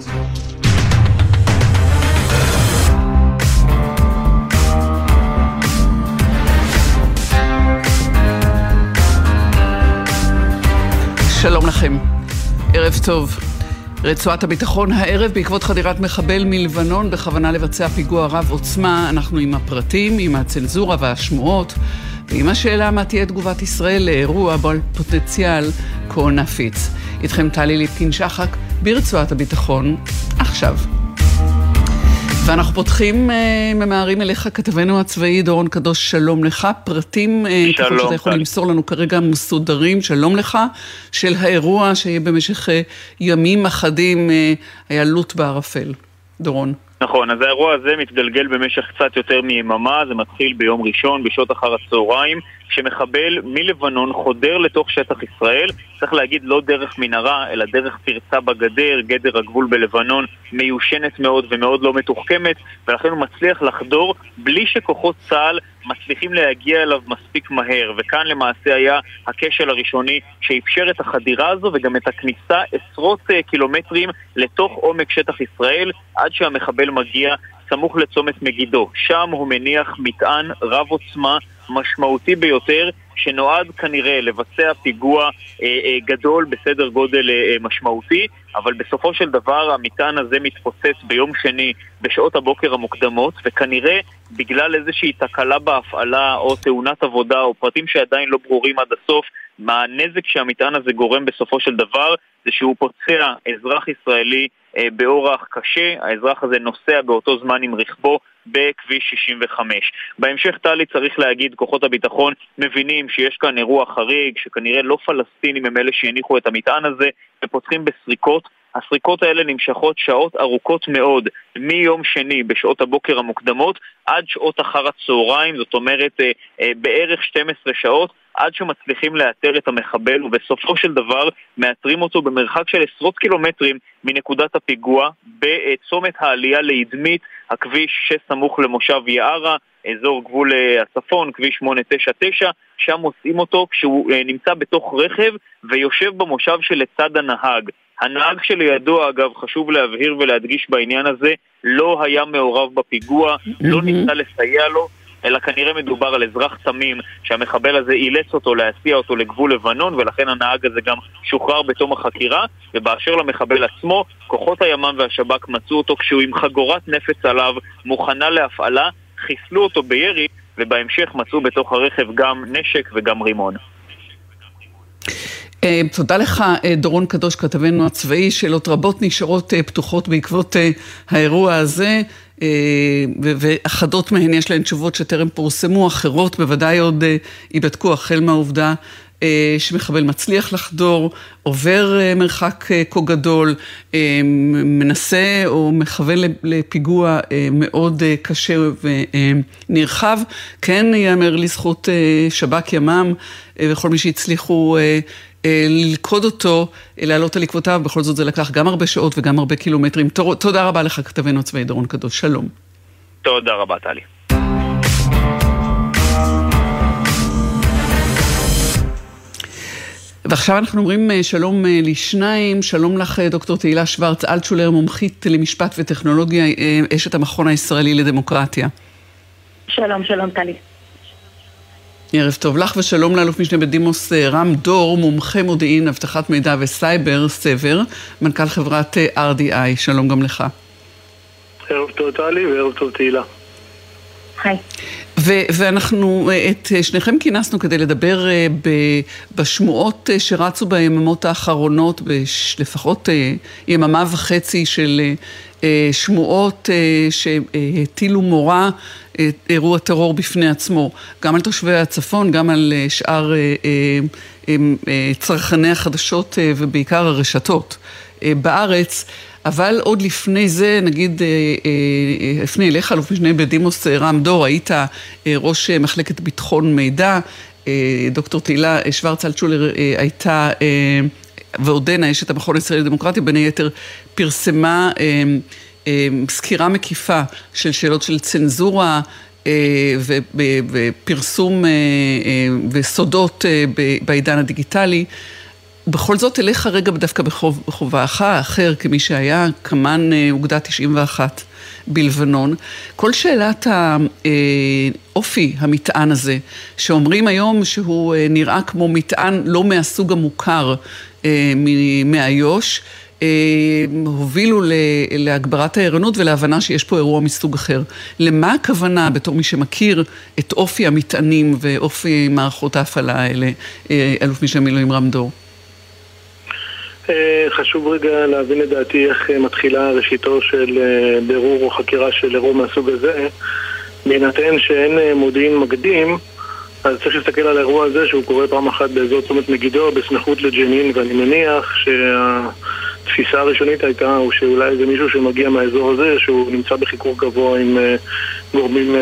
שלום לכם, ערב טוב. רצועת הביטחון הערב בעקבות חדירת מחבל מלבנון בכוונה לבצע פיגוע רב עוצמה, אנחנו עם הפרטים, עם הצנזורה והשמועות ועם השאלה מה תהיה תגובת ישראל לאירוע בעל פוטנציאל כה נפיץ. איתכם טלי ליפקין-שחק ברצועת הביטחון, עכשיו. ואנחנו פותחים, אה, ממהרים אליך, כתבנו הצבאי דורון קדוש, שלום לך. פרטים, אה, שלום, ככל שאתה יכול למסור לנו כרגע מסודרים, שלום לך, של האירוע שיהיה במשך אה, ימים אחדים, היה לוט בערפל. דורון. נכון, אז האירוע הזה מתגלגל במשך קצת יותר מיממה, זה מתחיל ביום ראשון, בשעות אחר הצהריים, כשמחבל מלבנון חודר לתוך שטח ישראל, צריך להגיד לא דרך מנהרה, אלא דרך פרצה בגדר, גדר הגבול בלבנון מיושנת מאוד ומאוד לא מתוחכמת, ולכן הוא מצליח לחדור בלי שכוחות צה"ל מצליחים להגיע אליו מספיק מהר, וכאן למעשה היה הכשל הראשוני שאפשר את החדירה הזו וגם את הכניסה עשרות אה, קילומטרים לתוך עומק שטח ישראל, עד שהמחבל מגיע סמוך לצומת מגידו. שם הוא מניח מטען רב עוצמה משמעותי ביותר שנועד כנראה לבצע פיגוע אה, אה, גדול בסדר גודל אה, משמעותי, אבל בסופו של דבר המטען הזה מתפוצץ ביום שני בשעות הבוקר המוקדמות, וכנראה בגלל איזושהי תקלה בהפעלה או תאונת עבודה או פרטים שעדיין לא ברורים עד הסוף, מה הנזק שהמטען הזה גורם בסופו של דבר זה שהוא פוצע אזרח ישראלי אה, באורח קשה, האזרח הזה נוסע באותו זמן עם רכבו בכביש 65. בהמשך טלי צריך להגיד, כוחות הביטחון מבינים שיש כאן אירוע חריג, שכנראה לא פלסטינים הם אלה שהניחו את המטען הזה, ופותחים בסריקות. הסריקות האלה נמשכות שעות ארוכות מאוד, מיום שני בשעות הבוקר המוקדמות עד שעות אחר הצהריים, זאת אומרת אה, אה, בערך 12 שעות, עד שמצליחים לאתר את המחבל, ובסופו של דבר מאתרים אותו במרחק של עשרות קילומטרים מנקודת הפיגוע, בצומת העלייה לאדמית, הכביש שסמוך למושב יערה, אזור גבול אה, הצפון, כביש 899, שם מוצאים אותו כשהוא נמצא בתוך רכב ויושב במושב שלצד הנהג. הנהג שלידו, אגב, חשוב להבהיר ולהדגיש בעניין הזה, לא היה מעורב בפיגוע, לא ניסה לסייע לו, אלא כנראה מדובר על אזרח תמים שהמחבל הזה אילץ אותו להסיע אותו לגבול לבנון ולכן הנהג הזה גם שוחרר בתום החקירה ובאשר למחבל עצמו, כוחות הימ"מ והשב"כ מצאו אותו כשהוא עם חגורת נפץ עליו מוכנה להפעלה, חיסלו אותו בירי ובהמשך מצאו בתוך הרכב גם נשק וגם רימון. אה, תודה לך, אה, דורון קדוש, כתבנו הצבאי. שאלות רבות נשארות אה, פתוחות בעקבות האירוע הזה. ואחדות מהן יש להן תשובות שטרם פורסמו, אחרות בוודאי עוד ייבדקו החל מהעובדה שמחבל מצליח לחדור, עובר מרחק כה גדול, מנסה או מכוון לפיגוע מאוד קשה ונרחב. כן ייאמר לזכות שב"כ ימ"מ וכל מי שהצליחו ללכוד אותו, אה, לעלות על עקבותיו, בכל זאת זה לקח גם הרבה שעות וגם הרבה קילומטרים. תודה רבה לך, כתבנו הצבאי דורון קדוש. שלום. תודה רבה, טלי. ועכשיו אנחנו אומרים אה, שלום לשניים, שלום לך דוקטור תהילה שוורץ, אלטשולר, מומחית למשפט וטכנולוגיה, אשת המכון הישראלי לדמוקרטיה. שלום, שלום טלי. ערב טוב לך ושלום לאלוף משנה בדימוס אה, רם דור, מומחה מודיעין, אבטחת מידע וסייבר, סבר, מנכ"ל חברת אה, RDI, שלום גם לך. ערב טוב טלי וערב טוב תהילה. היי. ואנחנו אה, את שניכם כינסנו כדי לדבר בשמועות שרצו ביממות האחרונות, לפחות יממה וחצי של שמועות שהטילו מורא אירוע טרור בפני עצמו, גם על תושבי הצפון, גם על אה, שאר אה, אה, צרכני החדשות ובעיקר הרשתות בארץ. אבל עוד לפני זה, נגיד, אפנה אליך, אלוף משנה בדימוס רם דור, היית ראש מחלקת ביטחון מידע, דוקטור תהילה שוורץ אלטשולר הייתה ועודנה אשת המכון הישראלי לדמוקרטיה, בין היתר פרסמה סקירה מקיפה של שאלות של צנזורה אה, ופרסום אה, אה, וסודות בעידן הדיגיטלי. בכל זאת אליך רגע דווקא בכובעך האחר, כמי שהיה קמ"ן אוגדה 91 בלבנון. כל שאלת האופי המטען הזה, שאומרים היום שהוא נראה כמו מטען לא מהסוג המוכר מאיו"ש, הובילו להגברת הערנות ולהבנה שיש פה אירוע מסוג אחר. למה הכוונה, בתור מי שמכיר את אופי המטענים ואופי מערכות ההפעלה האלה, אלוף משנה מילואים רמדור? חשוב רגע להבין לדעתי איך מתחילה ראשיתו של בירור או חקירה של אירוע מהסוג הזה. בהינתן שאין מודיעין מקדים, אז צריך להסתכל על האירוע הזה שהוא קורה פעם אחת באזור צומת מגידו בסמיכות לג'נין ואני מניח שהתפיסה הראשונית הייתה הוא שאולי זה מישהו שמגיע מהאזור הזה שהוא נמצא בחיכוך גבוה עם גורמים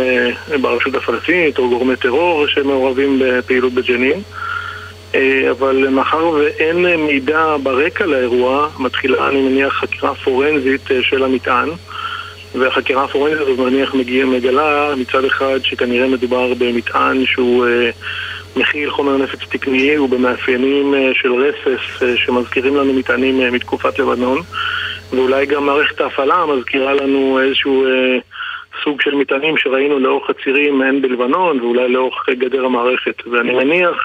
ברשות הפלסטינית או גורמי טרור שמעורבים בפעילות בג'נין אבל מאחר ואין מידע ברקע לאירוע, מתחילה אני מניח חקירה פורנזית של המטען. והחקירה הפורנזית הזאת מניח מגיע מגלה מצד אחד שכנראה מדובר במטען שהוא אה, מכיל חומר נפץ תקני ובמאפיינים אה, של רסס אה, שמזכירים לנו מטענים אה, מתקופת לבנון. ואולי גם מערכת ההפעלה מזכירה לנו איזשהו אה, סוג של מטענים שראינו לאורך הצירים הן בלבנון ואולי לאורך גדר המערכת. ואני מניח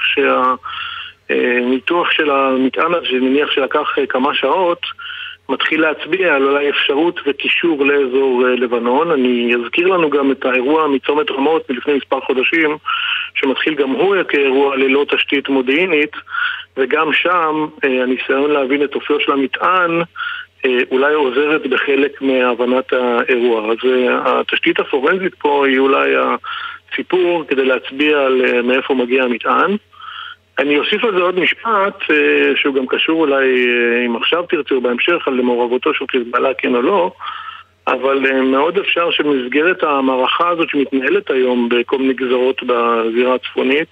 שהניתוח של המטען הזה, שאני מניח שלקח כמה שעות מתחיל להצביע על אולי אפשרות וקישור לאזור לבנון. אני אזכיר לנו גם את האירוע מצומת רמות מלפני מספר חודשים, שמתחיל גם הוא כאירוע ללא תשתית מודיעינית, וגם שם הניסיון להבין את אופיו של המטען אולי עוזרת בחלק מהבנת האירוע. אז התשתית הפורנזית פה היא אולי הסיפור כדי להצביע על מאיפה מגיע המטען. אני אוסיף על זה עוד משפט, שהוא גם קשור אולי, אם עכשיו תרצו, בהמשך, על מעורבותו של חיזבאללה, כן או לא, אבל מאוד אפשר שבמסגרת המערכה הזאת שמתנהלת היום בכל מיני גזרות בזירה הצפונית,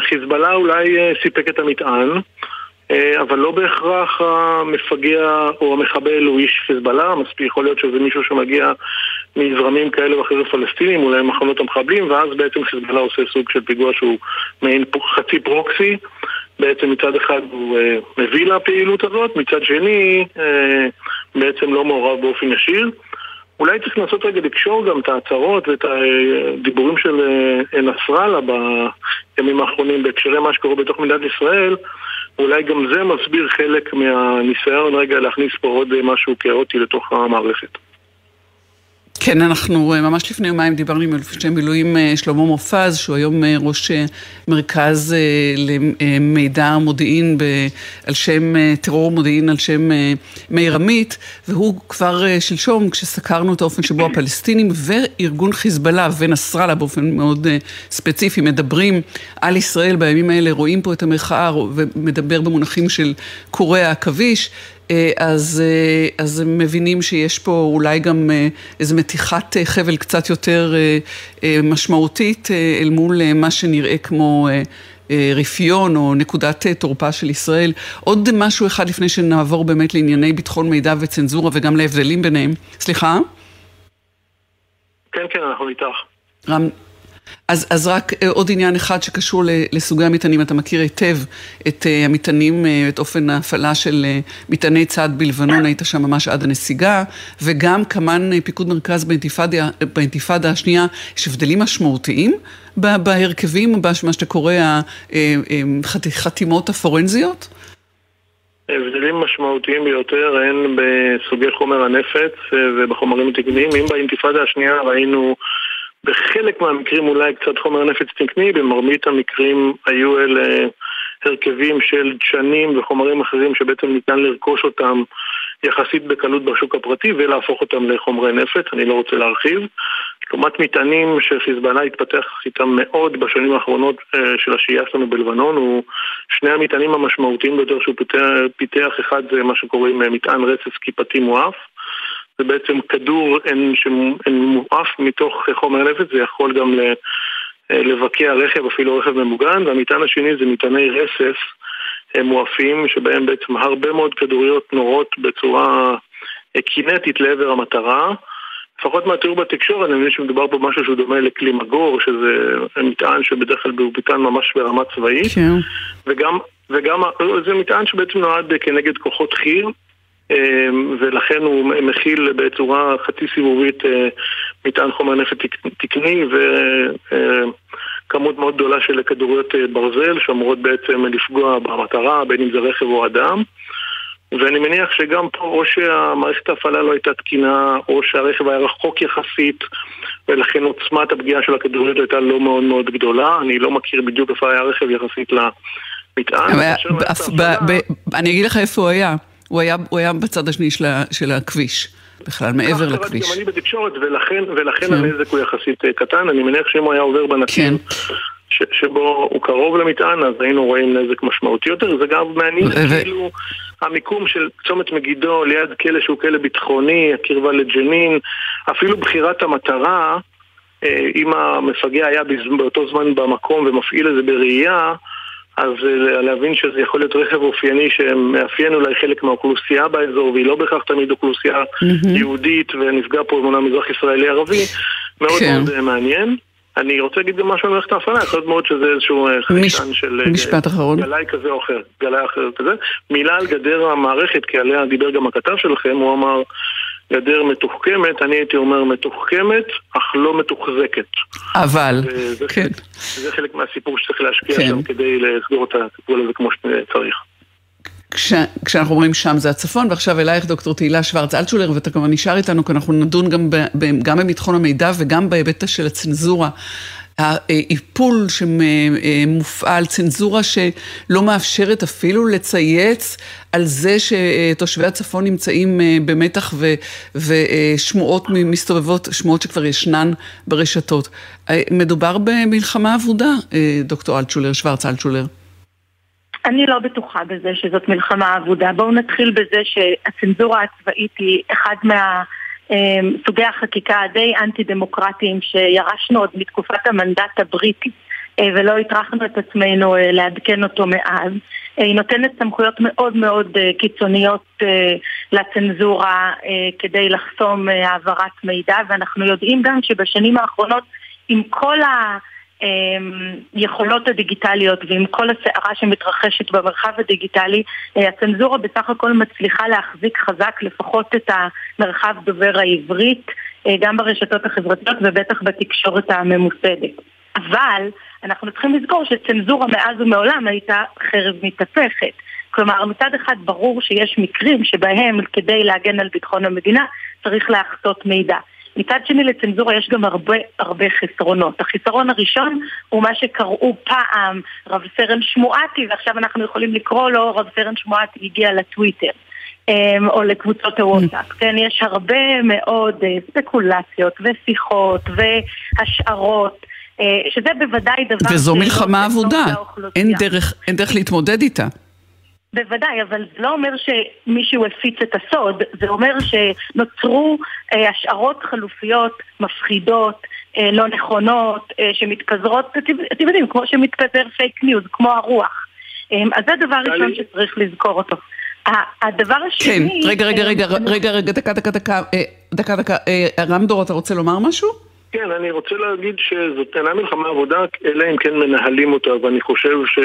חיזבאללה אולי סיפק את המטען, אבל לא בהכרח המפגע או המחבל הוא איש חיזבאללה, מספיק יכול להיות שזה מישהו שמגיע מזרמים כאלה ואחרים פלסטינים, אולי מחנות המחבלים, ואז בעצם חיזבאללה עושה סוג של פיגוע שהוא מעין חצי פרוקסי. בעצם מצד אחד הוא מביא לפעילות הזאת, מצד שני בעצם לא מעורב באופן ישיר. אולי צריך לנסות רגע לקשור גם את ההצהרות ואת הדיבורים של נסראללה בימים האחרונים בהקשרי מה שקורה בתוך מדינת ישראל אולי גם זה מסביר חלק מהניסיון רגע להכניס פה עוד משהו כאוטי לתוך המערכת. כן, אנחנו ממש לפני יומיים דיברנו עם אלוף מילואים שלמה מופז, שהוא היום ראש מרכז למידע מודיעין על שם טרור מודיעין על שם מאיר עמית, והוא כבר שלשום, כשסקרנו את האופן שבו הפלסטינים וארגון חיזבאללה ונסראללה באופן מאוד ספציפי מדברים על ישראל בימים האלה, רואים פה את המחאה ומדבר במונחים של קורי העכביש. אז, אז הם מבינים שיש פה אולי גם איזו מתיחת חבל קצת יותר משמעותית אל מול מה שנראה כמו רפיון או נקודת תורפה של ישראל. עוד משהו אחד לפני שנעבור באמת לענייני ביטחון מידע וצנזורה וגם להבדלים ביניהם. סליחה? כן, כן, אנחנו איתך. רם, אז, אז רק עוד עניין אחד שקשור לסוגי המטענים, אתה מכיר היטב את המטענים, את אופן ההפעלה של מטעני צד בלבנון, היית שם ממש עד הנסיגה, וגם כמובן פיקוד מרכז באינתיפאדה, השנייה, יש הבדלים משמעותיים בהרכבים, במה שאתה קורא החתימות הפורנזיות? הבדלים משמעותיים ביותר הן בסוגי חומר הנפץ ובחומרים התקניים. אם באינתיפאדה השנייה ראינו בחלק מהמקרים אולי קצת חומר נפץ תקני, במרבית המקרים היו אלה הרכבים של דשנים וחומרים אחרים שבעצם ניתן לרכוש אותם יחסית בקלות בשוק הפרטי ולהפוך אותם לחומרי נפץ, אני לא רוצה להרחיב. לעומת מטענים שחיזבאללה התפתח איתם מאוד בשנים האחרונות של השהייה שלנו בלבנון, הוא שני המטענים המשמעותיים ביותר שהוא פיתח, פיתח אחד זה מה שקוראים מטען רצף כיפתי מואף. זה בעצם כדור שמואף מתוך חומר נפץ, זה יכול גם לבקע רכב, אפילו רכב ממוגן, והמטען השני זה מטעני רסס מואפים, שבהם בעצם הרבה מאוד כדוריות נורות בצורה קינטית לעבר המטרה. לפחות מהתיאור בתקשורת, אני מבין שמדובר פה משהו שהוא דומה לכלי מגור, שזה מטען שבדרך כלל הוא מטען ממש ברמה צבאית. כן. וגם, וגם זה מטען שבעצם נועד כנגד כוחות חי"ר, ולכן הוא מכיל בצורה חצי סיבובית מטען חומר נפט תקני וכמות מאוד גדולה של כדוריות ברזל שאמורות בעצם לפגוע במטרה, בין אם זה רכב או אדם. ואני מניח שגם פה או שהמערכת ההפעלה לא הייתה תקינה, או שהרכב היה רחוק יחסית, ולכן עוצמת הפגיעה של הכדוריות הייתה לא מאוד מאוד גדולה. אני לא מכיר בדיוק איפה היה הרכב יחסית למטען. אני אגיד לך איפה הוא היה. הוא היה, הוא היה בצד השני של, של הכביש, בכלל, מעבר לכביש. גם אני בתקשורת, ולכן, ולכן כן. הנזק הוא יחסית אה, קטן. אני מניח שאם הוא היה עובר בנתיב... כן. ש, שבו הוא קרוב למטען, אז היינו רואים נזק משמעותי יותר. זה גם מעניין, כאילו, המיקום של צומת מגידו ליד כלא שהוא כלא ביטחוני, הקרבה לג'נין, אפילו בחירת המטרה, אה, אם המפגע היה באותו זמן במקום ומפעיל את זה בראייה, אז אה, להבין שזה יכול להיות רכב אופייני שמאפיין אולי חלק מהאוכלוסייה באזור והיא לא בהכרח תמיד אוכלוסייה mm-hmm. יהודית ונפגע פה אמונה מזרח ישראלי ערבי, מאוד כן. מאוד אה, מעניין. אני רוצה להגיד גם משהו על מערכת ההפעלה, יכול להיות מאוד שזה איזשהו אה, חיישן מש... של משפט אחרון. גלאי כזה או אחר, גלאי אחר כזה. מילה על גדר המערכת, כי עליה דיבר גם הכתב שלכם, הוא אמר גדר מתוחכמת, אני הייתי אומר מתוחכמת, אך לא מתוחזקת. אבל, וזה כן. חלק, זה חלק מהסיפור שצריך להשקיע כן. שם כדי לסגור את הטיפול הזה כמו שצריך. כש, כשאנחנו אומרים שם זה הצפון, ועכשיו אלייך דוקטור תהילה שוורץ אלטשולר, ואתה כמובן נשאר איתנו, כי אנחנו נדון גם, ב, ב, גם בביטחון המידע וגם בהיבט של הצנזורה. האיפול שמופעל, צנזורה שלא מאפשרת אפילו לצייץ על זה שתושבי הצפון נמצאים אה, במתח ו, ושמועות מסתובבות, שמועות שכבר ישנן ברשתות. אה, מדובר במלחמה אבודה, אה, דוקטור אלטשולר, שוורץ אלטשולר. אני לא בטוחה בזה שזאת מלחמה אבודה. בואו נתחיל בזה שהצנזורה הצבאית היא אחד מה... אמ, סוגי החקיקה הדי אנטי דמוקרטיים שירשנו עוד מתקופת המנדט הבריטי אה, ולא הטרחנו את עצמנו אה, לעדכן אותו מאז. אה, היא נותנת סמכויות מאוד מאוד קיצוניות לצנזורה כדי לחסום העברת מידע ואנחנו יודעים גם שבשנים האחרונות עם כל ה... היכולות הדיגיטליות ועם כל הסערה שמתרחשת במרחב הדיגיטלי, אה, הצנזורה בסך הכל מצליחה להחזיק חזק לפחות את המרחב דובר העברית, אה, גם ברשתות החברתיות ובטח בתקשורת הממוסדת. אבל אנחנו צריכים לזכור שצנזורה מאז ומעולם הייתה חרב מתהפכת. כלומר, מצד אחד ברור שיש מקרים שבהם כדי להגן על ביטחון המדינה צריך להחסות מידע. מצד שני לצנזורה יש גם הרבה הרבה חסרונות. החיסרון הראשון הוא מה שקראו פעם רב סרן שמואטי, ועכשיו אנחנו יכולים לקרוא לו רב סרן שמואטי הגיע לטוויטר. אמ, או לקבוצות הוואטסאפ. כן, יש הרבה מאוד אה, ספקולציות ושיחות והשערות. אה, שזה בוודאי דבר... וזו מלחמה אבודה, אין דרך, אין דרך להתמודד איתה. בוודאי, אבל זה לא אומר שמישהו הפיץ את הסוד, זה אומר שנוצרו אה, השערות חלופיות מפחידות, אה, לא נכונות, אה, שמתפזרות, אתם יודעים, כמו שמתפזר פייק ניוז, כמו הרוח. אה, אז זה דבר ראשון שצריך לזכור אותו. הדבר השני... כן, רגע, רגע, רגע, רגע, רגע, דקה, דקה, דקה, אה, דקה, דקה, אה, רמדור, אתה רוצה לומר משהו? כן, אני רוצה להגיד שזאת אינה מלחמה עבודה, אלא אם כן מנהלים אותה, ואני חושב ש...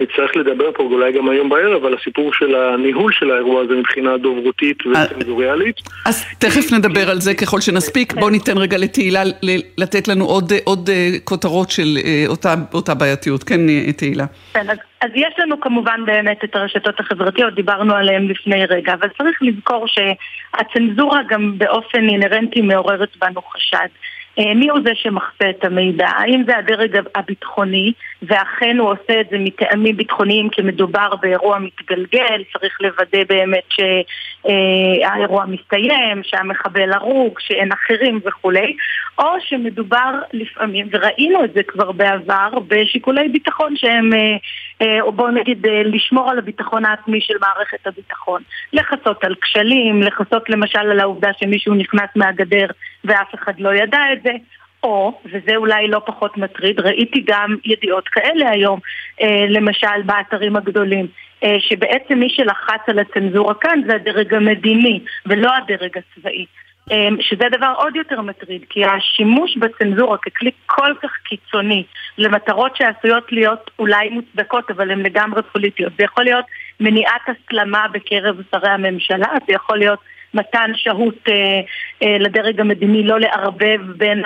נצטרך לדבר פה אולי גם היום בערב על הסיפור של הניהול של האירוע הזה מבחינה דוברותית אה, וצנזוריאלית. אז תכף נדבר על זה ככל שנספיק. בואו ניתן רגע לתהילה לתת לנו עוד, עוד אה, כותרות של אה, אותה, אותה בעייתיות. כן, תהילה. כן, אז, אז יש לנו כמובן באמת את הרשתות החברתיות, דיברנו עליהן לפני רגע, אבל צריך לזכור שהצנזורה גם באופן אינהרנטי מעוררת בנו חשד. אה, מי הוא זה שמחפה את המידע? האם זה הדרג הביטחוני, ואכן הוא עושה את זה מטעמים ביטחוניים כי מדובר באירוע מתגלגל, צריך לוודא באמת שהאירוע מסתיים, שהמחבל הרוג, שאין אחרים וכולי, או שמדובר לפעמים, וראינו את זה כבר בעבר, בשיקולי ביטחון שהם, אה, אה, או בואו נגיד, לשמור על הביטחון העצמי של מערכת הביטחון. לכסות על כשלים, לכסות למשל על העובדה שמישהו נכנס מהגדר ואף אחד לא ידע את זה. או, וזה אולי לא פחות מטריד, ראיתי גם ידיעות כאלה היום, אה, למשל באתרים הגדולים, אה, שבעצם מי שלחץ על הצנזורה כאן זה הדרג המדיני ולא הדרג הצבאי. אמ, שזה דבר עוד יותר מטריד, כי השימוש בצנזורה ככלי כל כך קיצוני למטרות שעשויות להיות אולי מוצדקות, אבל הן לגמרי פוליטיות. זה יכול להיות מניעת הסלמה בקרב שרי הממשלה, זה יכול להיות מתן שהות אה, אה, לדרג המדיני לא לערבב בין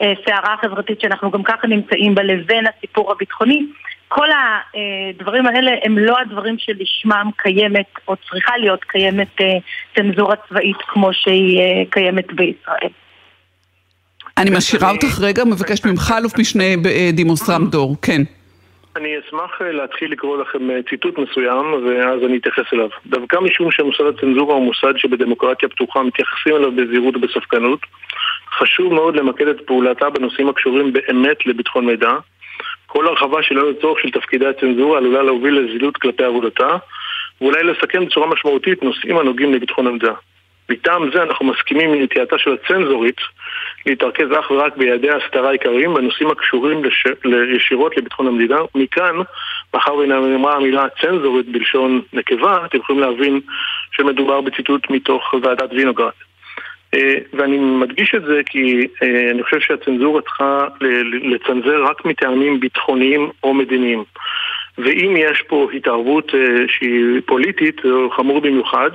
הסערה החברתית שאנחנו גם ככה נמצאים בה לבין הסיפור הביטחוני. כל הדברים האלה הם לא הדברים שלשמם קיימת או צריכה להיות קיימת אה, צנזורה צבאית כמו שהיא קיימת בישראל. אני משאירה אותך רגע, מבקשת ממך אלוף משנה אה, דימוס רמדור, כן. אני אשמח להתחיל לקרוא לכם ציטוט מסוים ואז אני אתייחס אליו. דווקא משום שמוסד הצנזורה הוא מוסד שבדמוקרטיה פתוחה מתייחסים אליו בזהירות ובספקנות, חשוב מאוד למקד את פעולתה בנושאים הקשורים באמת לביטחון מידע, כל הרחבה שלא לצורך של תפקידי הצנזורה עלולה להוביל לזילות כלפי עבודתה ואולי לסכן בצורה משמעותית נושאים הנוגעים לביטחון המדינה. מטעם זה אנחנו מסכימים עם נטייתה של הצנזורית להתרכז אך ורק ביעדי ההסתרה העיקריים בנושאים הקשורים לש... ישירות לביטחון המדינה. מכאן, מאחר ונאמרה המילה צנזורית בלשון נקבה, אתם יכולים להבין שמדובר בציטוט מתוך ועדת וינוגרד. אה, ואני מדגיש את זה כי אה, אני חושב שהצנזורה צריכה לצנזר רק מטעמים ביטחוניים או מדיניים. ואם יש פה התערבות אה, שהיא פוליטית, זה חמור במיוחד.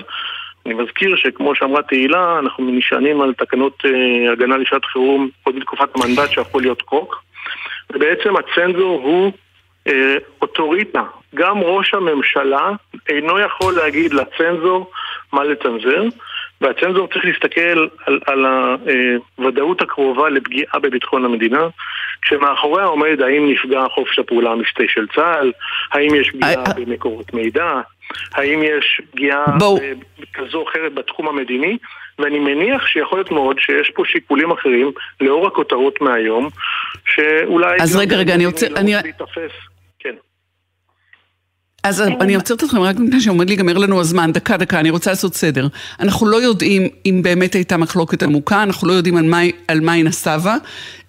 אני מזכיר שכמו שאמרה תהילה, אנחנו נשענים על תקנות הגנה לשעת חירום עוד בתקופת המנדט שהפכו להיות חוק. ובעצם הצנזור הוא אוטוריטה. גם ראש הממשלה אינו יכול להגיד לצנזור מה לצנזר. והצנזור צריך להסתכל על, על הוודאות הקרובה לפגיעה בביטחון המדינה, כשמאחוריה עומד האם נפגע חופש הפעולה המבצעי של צה"ל, האם יש פגיעה I... במקורות מידע, האם יש פגיעה בוא... כזו או אחרת בתחום המדיני, ואני מניח שיכול להיות מאוד שיש פה שיקולים אחרים, לאור הכותרות מהיום, שאולי... אז רגע, רגע, אני רוצה... אני... אז אני עוצרת אתכם רק מפני שעומד להיגמר לנו הזמן, דקה דקה, אני רוצה לעשות סדר. אנחנו לא יודעים אם באמת הייתה מחלוקת עמוקה, אנחנו לא יודעים על מה, על מה היא נסבה,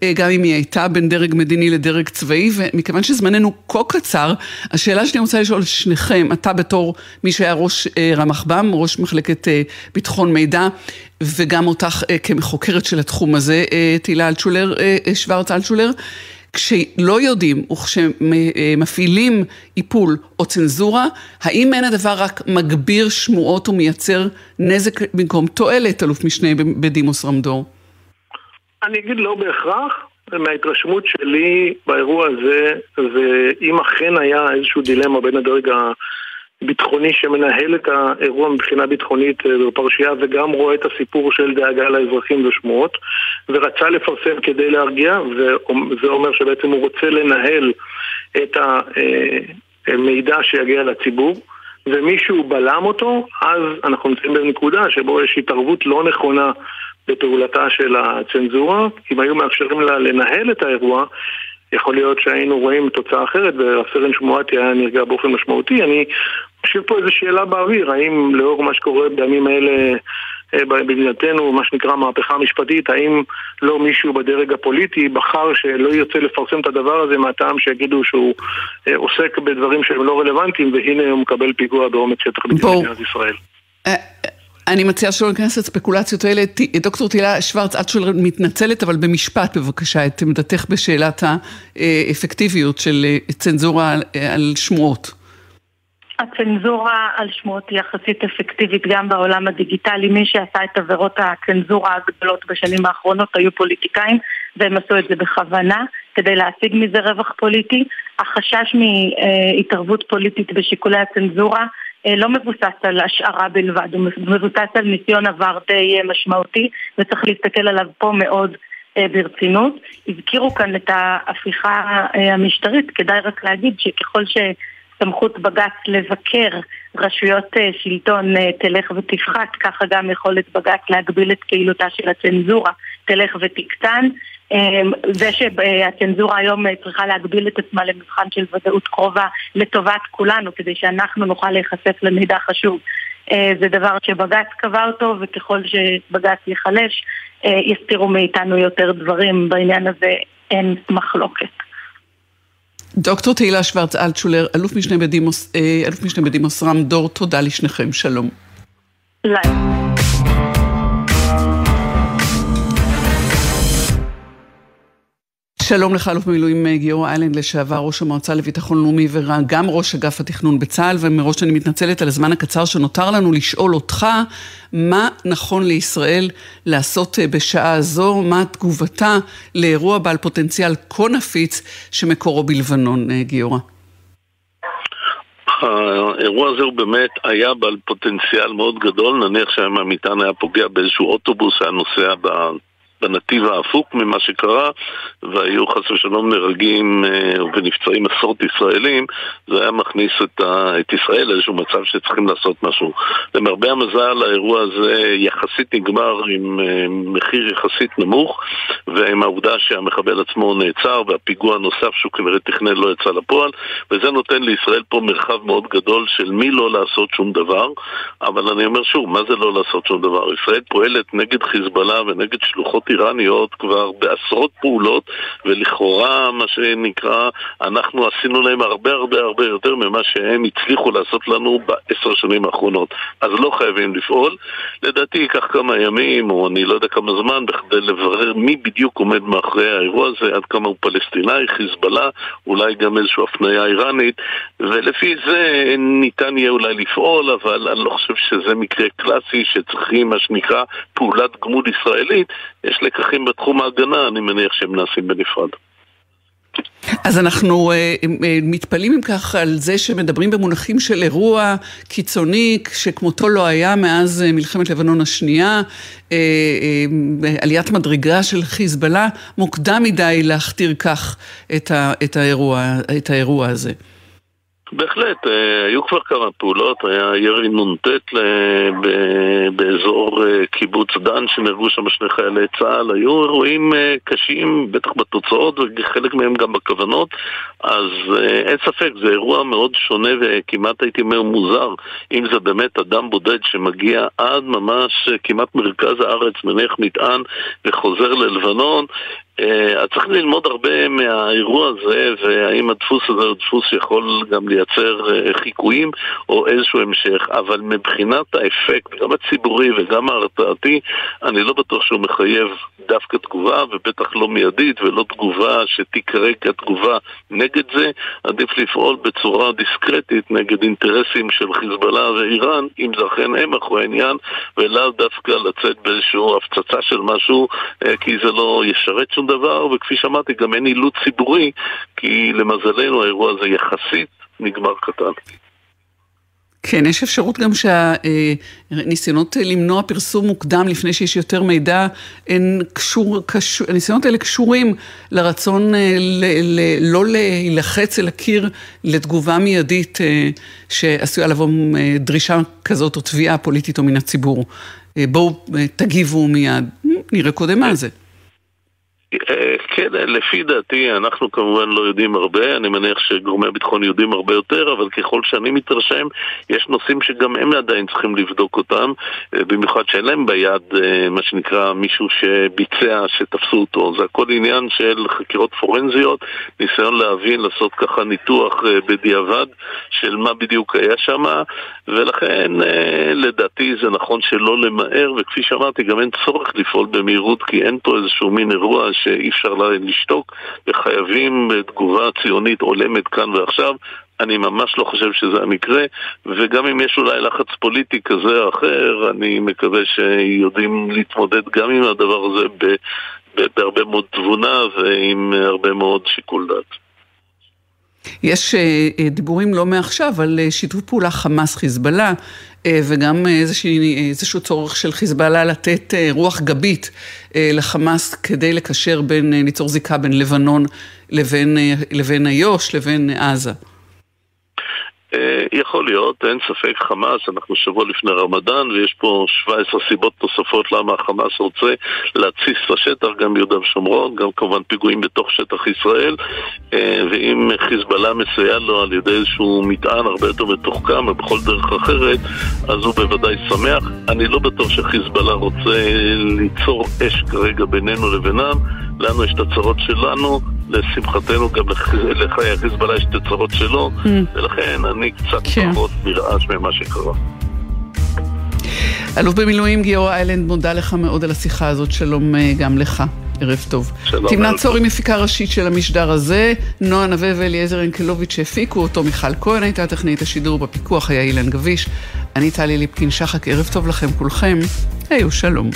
אה, גם אם היא הייתה בין דרג מדיני לדרג צבאי, ומכיוון שזמננו כה קצר, השאלה שאני רוצה לשאול את שניכם, אתה בתור מי שהיה ראש אה, רמ"ח-בם, ראש מחלקת אה, ביטחון מידע, וגם אותך כמחוקרת של התחום הזה, תהילה אלטשולר, שוורץ אלטשולר, כשלא יודעים וכשמפעילים איפול או צנזורה, האם אין הדבר רק מגביר שמועות ומייצר נזק במקום תועלת, אלוף משנה בדימוס רמדור? אני אגיד לא בהכרח. מההתרשמות שלי באירוע הזה, ואם אכן היה איזושהי דילמה בין הדרג ביטחוני שמנהל את האירוע מבחינה ביטחונית אה, בפרשייה וגם רואה את הסיפור של דאגה לאזרחים ושמועות ורצה לפרסם כדי להרגיע וזה אומר שבעצם הוא רוצה לנהל את המידע שיגיע לציבור ומישהו בלם אותו, אז אנחנו נמצאים בנקודה שבו יש התערבות לא נכונה בפעולתה של הצנזורה. אם היו מאפשרים לה לנהל את האירוע, יכול להיות שהיינו רואים תוצאה אחרת והסרן שמואטי היה נרגע באופן משמעותי. אני משאיר פה איזו שאלה באוויר, האם לאור מה שקורה בימים האלה אה, במדינתנו, מה שנקרא מהפכה משפטית, האם לא מישהו בדרג הפוליטי בחר שלא ירצה לפרסם את הדבר הזה מהטעם שיגידו שהוא אה, עוסק בדברים שהם לא רלוונטיים והנה הוא מקבל פיגוע בעומק שטח במדינת ישראל. אה, אני מציעה שלא ניכנס לספקולציות האלה. דוקטור תהילה שוורץ, את שואלת מתנצלת, אבל במשפט בבקשה את עמדתך בשאלת האפקטיביות של צנזורה על שמועות. הצנזורה על שמועות היא יחסית אפקטיבית גם בעולם הדיגיטלי. מי שעשה את עבירות הצנזורה הגדולות בשנים האחרונות היו פוליטיקאים, והם עשו את זה בכוונה, כדי להשיג מזה רווח פוליטי. החשש מהתערבות פוליטית בשיקולי הצנזורה אה, לא מבוסס על השערה בלבד, הוא מבוסס על ניסיון עבר די אה, משמעותי וצריך להסתכל עליו פה מאוד אה, ברצינות. הזכירו כאן את ההפיכה המשטרית, כדאי רק להגיד שככל שסמכות בג"ץ לבקר רשויות שלטון תלך ותפחת, ככה גם יכולת בג"ץ להגביל את פעילותה של הצנזורה תלך ותקטן. אמ, זה שהצנזורה היום צריכה להגביל את עצמה למבחן של ודאות קרובה לטובת כולנו, כדי שאנחנו נוכל להיחשף למידע חשוב. אה, זה דבר שבג"ץ קבע אותו, וככל שבג"ץ ייחלש, אה, יסתירו מאיתנו יותר דברים. בעניין הזה אין מחלוקת. דוקטור תהילה שוורץ אלטשולר, אלוף משנה בדימוס, אה, אלוף משנה בדימוס רם דור, תודה לשניכם, שלום. לילה. שלום לך, אלוף במילואים אה, גיורא איילנד, לשעבר ראש המועצה לביטחון לאומי וגם ראש אגף התכנון בצה"ל, ומראש אני מתנצלת על הזמן הקצר שנותר לנו לשאול אותך מה נכון לישראל לעשות אה, בשעה הזו, מה תגובתה לאירוע בעל פוטנציאל כה נפיץ שמקורו בלבנון, אה, גיורא. האירוע הזה הוא באמת היה בעל פוטנציאל מאוד גדול, נניח שהיום המטען היה פוגע באיזשהו אוטובוס, היה נוסע בנתיב ההפוך ממה שקרה, והיו חס ושלום נהרגים אה, ונפצעים עשרות ישראלים, זה היה מכניס את, ה, את ישראל לאיזשהו מצב שצריכים לעשות משהו. למרבה המזל, האירוע הזה יחסית נגמר עם אה, מחיר יחסית נמוך, ועם העובדה שהמחבל עצמו נעצר והפיגוע הנוסף שהוא כנראה תכנן לא יצא לפועל, וזה נותן לישראל פה מרחב מאוד גדול של מי לא לעשות שום דבר, אבל אני אומר שוב, מה זה לא לעשות שום דבר? ישראל פועלת נגד חיזבאללה ונגד שלוחות איראניות כבר בעשרות פעולות, ולכאורה, מה שנקרא, אנחנו עשינו להם הרבה הרבה הרבה יותר ממה שהם הצליחו לעשות לנו בעשר שנים האחרונות. אז לא חייבים לפעול. לדעתי ייקח כמה ימים, או אני לא יודע כמה זמן, בכדי לברר מי בדיוק עומד מאחורי האירוע הזה, עד כמה הוא פלסטיני, חיזבאללה, אולי גם איזושהי הפניה איראנית, ולפי זה ניתן יהיה אולי לפעול, אבל אני לא חושב שזה מקרה קלאסי שצריכים, מה שנקרא, פעולת גמול ישראלית. יש לקחים בתחום ההגנה, אני מניח שהם נעשים בנפרד. אז אנחנו uh, מתפלאים אם כך על זה שמדברים במונחים של אירוע קיצוני שכמותו לא היה מאז uh, מלחמת לבנון השנייה, uh, uh, עליית מדרגה של חיזבאללה, מוקדם מדי להכתיר כך את, ה, את, האירוע, את האירוע הזה. בהחלט, אה, היו כבר כמה פעולות, היה ירי נ"ט באזור אה, קיבוץ דן שנהרגו שם שני חיילי צה"ל, היו אירועים אה, קשים, בטח בתוצאות וחלק מהם גם בכוונות, אז אין ספק, זה אירוע מאוד שונה וכמעט הייתי אומר מוזר, אם זה באמת אדם בודד שמגיע עד ממש כמעט מרכז הארץ, מניח מטען וחוזר ללבנון, Uh, צריך ללמוד הרבה מהאירוע הזה, והאם הדפוס הזה הוא דפוס שיכול גם לייצר uh, חיקויים או איזשהו המשך, אבל מבחינת האפקט, גם הציבורי וגם ההרתעתי, אני לא בטוח שהוא מחייב דווקא תגובה, ובטח לא מיידית, ולא תגובה שתיקרא כתגובה נגד זה. עדיף לפעול בצורה דיסקרטית נגד אינטרסים של חיזבאללה ואיראן, אם זה אכן הם אחרי העניין, ולאו דווקא לצאת באיזושהי הפצצה של משהו, uh, כי זה לא ישרת שום דבר, וכפי שאמרתי, גם אין אילוץ ציבורי, כי למזלנו האירוע הזה יחסית נגמר קטן. כן, יש אפשרות גם שהניסיונות למנוע פרסום מוקדם לפני שיש יותר מידע, הן קשור, קשור, הניסיונות האלה קשורים לרצון ל, ל, לא להילחץ אל הקיר לתגובה מיידית שעשויה לבוא דרישה כזאת או תביעה פוליטית או מן הציבור. בואו תגיבו מיד, נראה קודם מה זה. אה, כן, לפי דעתי, אנחנו כמובן לא יודעים הרבה, אני מניח שגורמי הביטחון יודעים הרבה יותר, אבל ככל שאני מתרשם, יש נושאים שגם הם עדיין צריכים לבדוק אותם, אה, במיוחד שאין להם ביד אה, מה שנקרא מישהו שביצע, שתפסו אותו. זה הכל עניין של חקירות פורנזיות, ניסיון להבין, לעשות ככה ניתוח בדיעבד של מה בדיוק היה שם, ולכן לדעתי זה נכון שלא למהר, וכפי שאמרתי, גם אין צורך לפעול במהירות, כי אין פה איזשהו מין אירוע שאי אפשר לשתוק וחייבים תגובה ציונית הולמת כאן ועכשיו. אני ממש לא חושב שזה המקרה, וגם אם יש אולי לחץ פוליטי כזה או אחר, אני מקווה שיודעים להתמודד גם עם הדבר הזה בהרבה מאוד תבונה ועם הרבה מאוד שיקול דעת. יש אה, אה, דיבורים לא מעכשיו על אה, שיתוף פעולה חמאס-חיזבאללה, וגם איזשהו, איזשהו צורך של חיזבאללה לתת רוח גבית לחמאס כדי לקשר בין, ליצור זיקה בין לבנון לבין, לבין איו"ש לבין עזה. יכול להיות, אין ספק חמאס, אנחנו שבוע לפני רמדאן ויש פה 17 סיבות נוספות למה החמאס רוצה להתסיס לשטח, גם ביהודה ושומרון, גם כמובן פיגועים בתוך שטח ישראל אה, ואם חיזבאללה מסייע לו על ידי איזשהו מטען הרבה יותר מתוחכם או בכל דרך אחרת, אז הוא בוודאי שמח. אני לא בטוח שחיזבאללה רוצה ליצור אש כרגע בינינו לבינם, לנו יש את הצרות שלנו לשמחתנו גם לחיי החיזבאללה יש את הצרות שלו, mm. ולכן אני קצת כן. פחות נרעש ממה שקרה. אלוף במילואים גיורא איילנד, מודה לך מאוד על השיחה הזאת, שלום אה, גם לך. ערב טוב. שלום. תמנת צורי מפיקה ראשית של המשדר הזה, נועה נווה ואליעזר ינקלוביץ' שהפיקו אותו, מיכל כהן הייתה טכנית השידור בפיקוח, היה אילן גביש. אני טלי ליפקין שחק, ערב טוב לכם כולכם. היו שלום.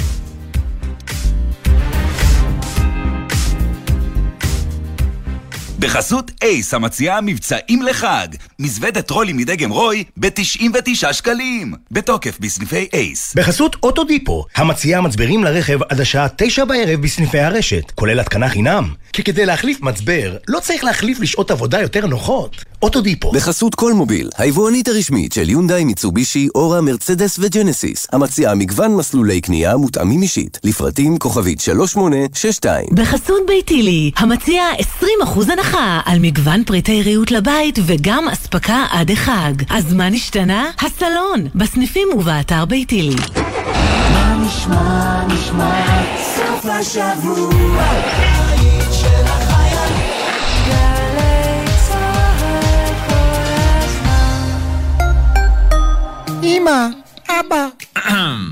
בחסות אייס המציעה מבצעים לחג. מזוודת טרולים מדגם רוי ב-99 שקלים. בתוקף בסניפי אייס. בחסות אוטודיפו, המציעה מצברים לרכב עד השעה תשע בערב בסניפי הרשת, כולל התקנה חינם. כי כדי להחליף מצבר, לא צריך להחליף לשעות עבודה יותר נוחות. אוטודיפו. בחסות כל מוביל, היבואנית הרשמית של יונדאי, מיצובישי, אורה, מרצדס וג'נסיס, המציעה מגוון מסלולי קנייה מותאמים אישית, לפרטים כוכבית 3862. בחסות ביתילי, המציע 20% הנחה על מגוון פריטי ריהוט לבית וגם אספקה עד החג. אז מה נשתנה? הסלון, בסניפים ובאתר ביתילי. מה נשמע, נשמע, סוף השבוע, הבית של החיילים. גלי צהל כל הזמן. אמא, אבא.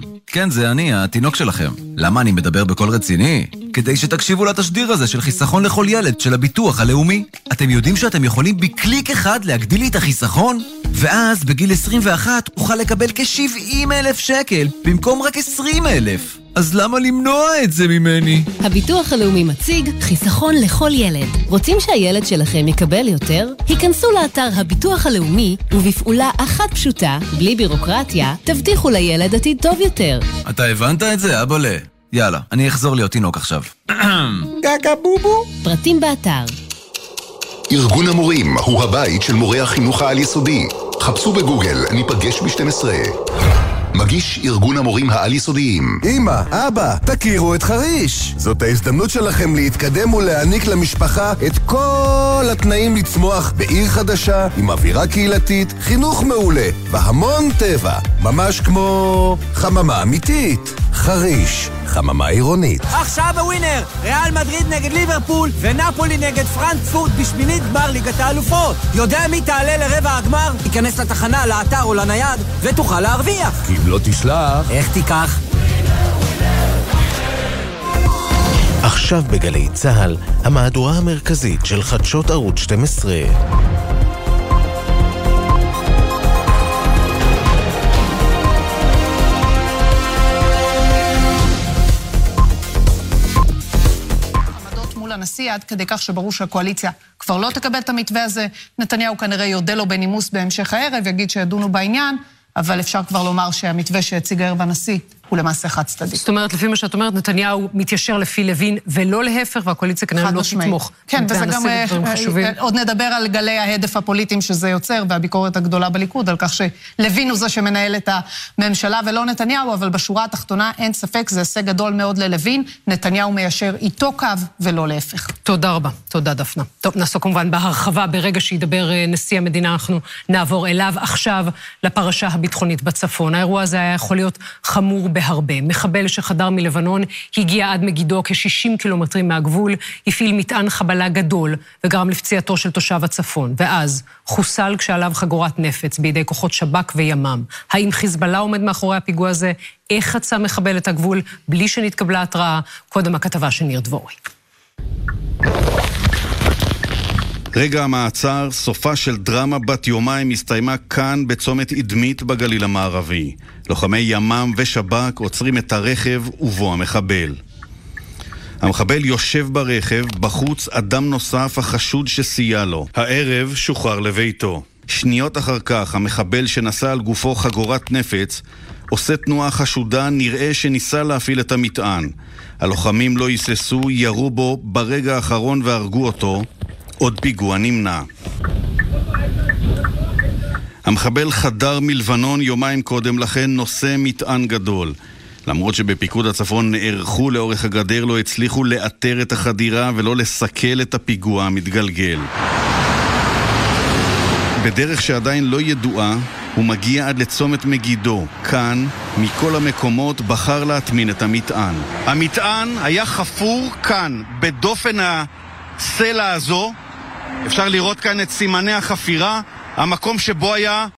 כן, זה אני, התינוק שלכם. למה אני מדבר בקול רציני? כדי שתקשיבו לתשדיר הזה של חיסכון לכל ילד של הביטוח הלאומי. אתם יודעים שאתם יכולים בקליק אחד להגדיל לי את החיסכון? ואז בגיל 21 אוכל לקבל כ-70 אלף שקל במקום רק 20 אלף. אז למה למנוע את זה ממני? הביטוח הלאומי מציג חיסכון לכל ילד. רוצים שהילד שלכם יקבל יותר? היכנסו לאתר הביטוח הלאומי, ובפעולה אחת פשוטה, בלי בירוקרטיה, תבטיחו לילד עתיד טוב יותר. אתה הבנת את זה, אבאלה? יאללה, אני אחזור להיות תינוק עכשיו. גגה בובו. פרטים באתר. ארגון המורים הוא הבית של מורי החינוך העל-יסודי. חפשו בגוגל, ניפגש ב-12. מגיש ארגון המורים העל-יסודיים. אמא, אבא, תכירו את חריש. זאת ההזדמנות שלכם להתקדם ולהעניק למשפחה את כל התנאים לצמוח בעיר חדשה, עם אווירה קהילתית, חינוך מעולה, והמון טבע. ממש כמו חממה אמיתית. חריש, חממה עירונית. עכשיו בווינר, ריאל מדריד נגד ליברפול ונפולי נגד פרנקפורט בשמינית גמר ליגת האלופות. יודע מי תעלה לרבע הגמר? תיכנס לתחנה, לאתר או לנייד ותוכל להרוויח. כי אם לא תשלח... איך תיקח? עכשיו בגלי צה"ל, המהדורה המרכזית של חדשות ערוץ 12. הנשיא, עד כדי כך שברור שהקואליציה כבר לא תקבל את המתווה הזה. נתניהו כנראה יודה לו בנימוס בהמשך הערב, יגיד שידונו בעניין, אבל אפשר כבר לומר שהמתווה שהציג הערב הנשיא הוא למעשה חד צדדי. זאת אומרת, לפי מה שאת אומרת, נתניהו מתיישר לפי לוין ולא להפך, והקואליציה כנראה לא תתמוך. כן, וזה גם... עוד נדבר על גלי ההדף הפוליטיים שזה יוצר, והביקורת הגדולה בליכוד, על כך שלוין הוא זה שמנהל את הממשלה ולא נתניהו, אבל בשורה התחתונה אין ספק, זה הישג גדול מאוד ללוין. נתניהו מיישר איתו קו ולא להפך. תודה רבה. תודה, דפנה. טוב, נעסוק כמובן בהרחבה, ברגע שידבר נשיא המדינה, אנחנו נעבור אליו עכשיו לפרשה הביטחונית בצפון. האירוע הזה היה יכול להיות חמור בהרבה. מחבל שחדר מלבנון הגיע עד מגידו כ-60 קילומטרים מהגבול, הפעיל מטען חבלה גדול וגרם לפציעתו של תושב הצפון, ואז חוסל כשעליו חגורת נפץ בידי כוחות שב"כ וימ"מ. האם חיזבאללה עומד מאחורי הפיגוע הזה? איך חצה מחבל את הגבול בלי שנתקבלה התראה? קודם הכתבה של ניר דבורי. רגע המעצר, סופה של דרמה בת יומיים, הסתיימה כאן בצומת אדמית בגליל המערבי. לוחמי ימ"מ ושב"כ עוצרים את הרכב ובו המחבל. המחבל יושב ברכב, בחוץ אדם נוסף החשוד שסייע לו. הערב שוחרר לביתו. שניות אחר כך, המחבל שנשא על גופו חגורת נפץ עושה תנועה חשודה, נראה שניסה להפעיל את המטען. הלוחמים לא היססו, ירו בו ברגע האחרון והרגו אותו. עוד פיגוע נמנע. המחבל חדר מלבנון יומיים קודם לכן נושא מטען גדול. למרות שבפיקוד הצפון נערכו לאורך הגדר, לא הצליחו לאתר את החדירה ולא לסכל את הפיגוע המתגלגל. בדרך שעדיין לא ידועה, הוא מגיע עד לצומת מגידו. כאן, מכל המקומות, בחר להטמין את המטען. המטען היה חפור כאן, בדופן הסלע הזו. אפשר לראות כאן את סימני החפירה, המקום שבו היה